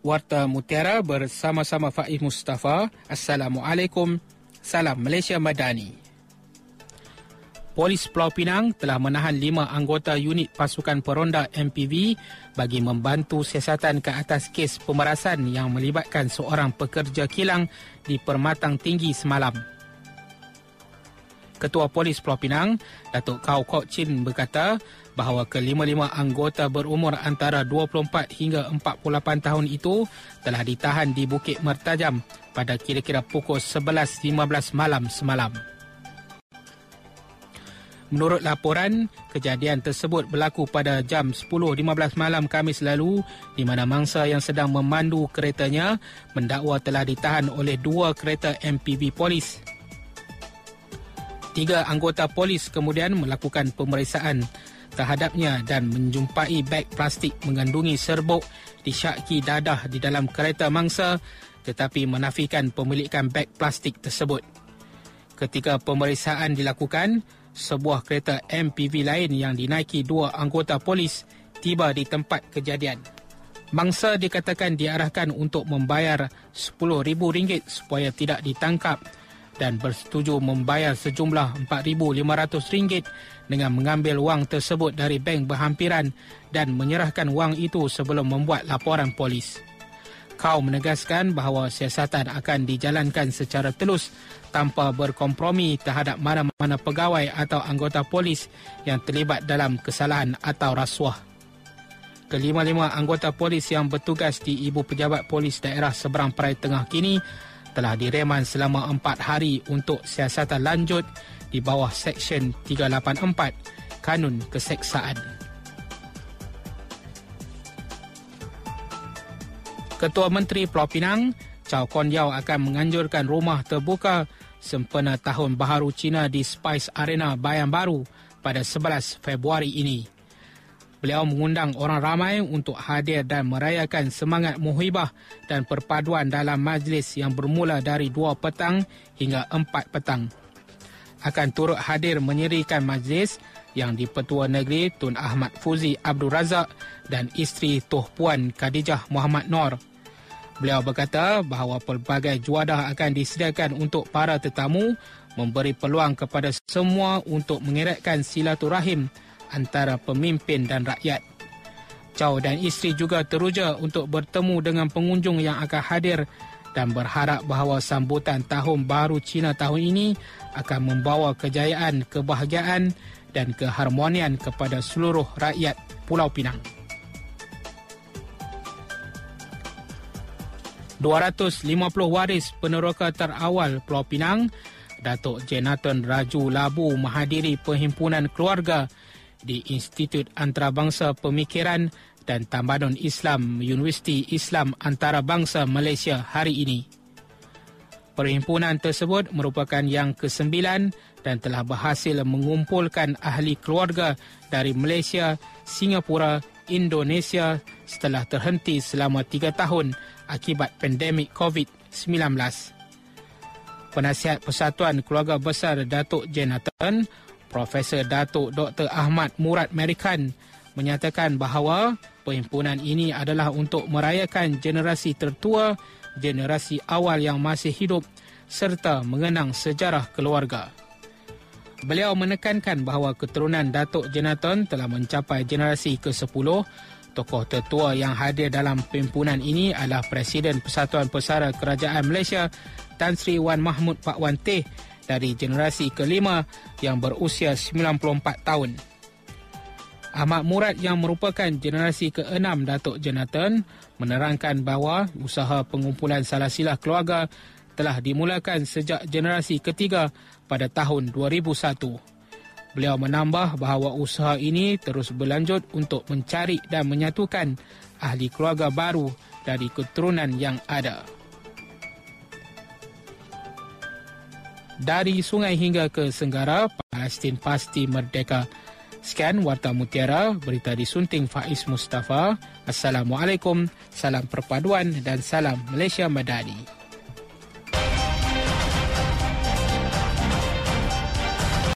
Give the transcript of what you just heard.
Warta Mutiara bersama-sama Faiz Mustafa. Assalamualaikum. Salam Malaysia Madani. Polis Pulau Pinang telah menahan lima anggota unit pasukan peronda MPV bagi membantu siasatan ke atas kes pemerasan yang melibatkan seorang pekerja kilang di Permatang Tinggi semalam. Ketua Polis Pulau Pinang, Datuk Kau Kok Chin berkata bahawa kelima-lima anggota berumur antara 24 hingga 48 tahun itu telah ditahan di Bukit Mertajam pada kira-kira pukul 11.15 malam semalam. Menurut laporan, kejadian tersebut berlaku pada jam 10.15 malam Kamis lalu di mana mangsa yang sedang memandu keretanya mendakwa telah ditahan oleh dua kereta MPV polis. Tiga anggota polis kemudian melakukan pemeriksaan terhadapnya dan menjumpai beg plastik mengandungi serbuk disyaki dadah di dalam kereta mangsa tetapi menafikan pemilikan beg plastik tersebut. Ketika pemeriksaan dilakukan, sebuah kereta MPV lain yang dinaiki dua anggota polis tiba di tempat kejadian. Mangsa dikatakan diarahkan untuk membayar RM10,000 supaya tidak ditangkap dan bersetuju membayar sejumlah RM4,500 dengan mengambil wang tersebut dari bank berhampiran dan menyerahkan wang itu sebelum membuat laporan polis. Kau menegaskan bahawa siasatan akan dijalankan secara telus tanpa berkompromi terhadap mana-mana pegawai atau anggota polis yang terlibat dalam kesalahan atau rasuah. Kelima-lima anggota polis yang bertugas di Ibu Pejabat Polis Daerah Seberang Perai Tengah kini telah direman selama empat hari untuk siasatan lanjut di bawah Seksyen 384 Kanun Keseksaan. Ketua Menteri Pulau Pinang, Chow Kon Yao akan menganjurkan rumah terbuka sempena Tahun Baharu Cina di Spice Arena Bayan Baru pada 11 Februari ini. Beliau mengundang orang ramai untuk hadir dan merayakan semangat muhibah dan perpaduan dalam majlis yang bermula dari 2 petang hingga 4 petang. Akan turut hadir menyerikan majlis yang dipetua negeri Tun Ahmad Fuzi Abdul Razak dan isteri Tuh Puan Khadijah Muhammad Nor. Beliau berkata bahawa pelbagai juadah akan disediakan untuk para tetamu memberi peluang kepada semua untuk mengeratkan silaturahim antara pemimpin dan rakyat. Chow dan isteri juga teruja untuk bertemu dengan pengunjung yang akan hadir dan berharap bahawa sambutan Tahun Baru Cina tahun ini akan membawa kejayaan, kebahagiaan dan keharmonian kepada seluruh rakyat Pulau Pinang. 250 waris peneroka terawal Pulau Pinang, Datuk Jonathan Raju Labu menghadiri perhimpunan keluarga di Institut Antarabangsa Pemikiran dan Tamadun Islam Universiti Islam Antarabangsa Malaysia hari ini. Perhimpunan tersebut merupakan yang kesembilan dan telah berhasil mengumpulkan ahli keluarga dari Malaysia, Singapura, Indonesia setelah terhenti selama tiga tahun akibat pandemik COVID-19. Penasihat Persatuan Keluarga Besar Datuk Jonathan Profesor Datuk Dr. Ahmad Murad Merikan menyatakan bahawa perhimpunan ini adalah untuk merayakan generasi tertua, generasi awal yang masih hidup serta mengenang sejarah keluarga. Beliau menekankan bahawa keturunan Datuk Jonathan telah mencapai generasi ke-10. Tokoh tertua yang hadir dalam perhimpunan ini adalah Presiden Persatuan Pesara Kerajaan Malaysia Tan Sri Wan Mahmud Pak Wan Teh dari generasi kelima yang berusia 94 tahun. Ahmad Murad yang merupakan generasi keenam Datuk Jonathan menerangkan bahawa usaha pengumpulan salah silah keluarga telah dimulakan sejak generasi ketiga pada tahun 2001. Beliau menambah bahawa usaha ini terus berlanjut untuk mencari dan menyatukan ahli keluarga baru dari keturunan yang ada. Dari sungai hingga ke Senggara, Palestin pasti merdeka. Sekian Warta Mutiara, berita disunting Faiz Mustafa. Assalamualaikum, salam perpaduan dan salam Malaysia Madani.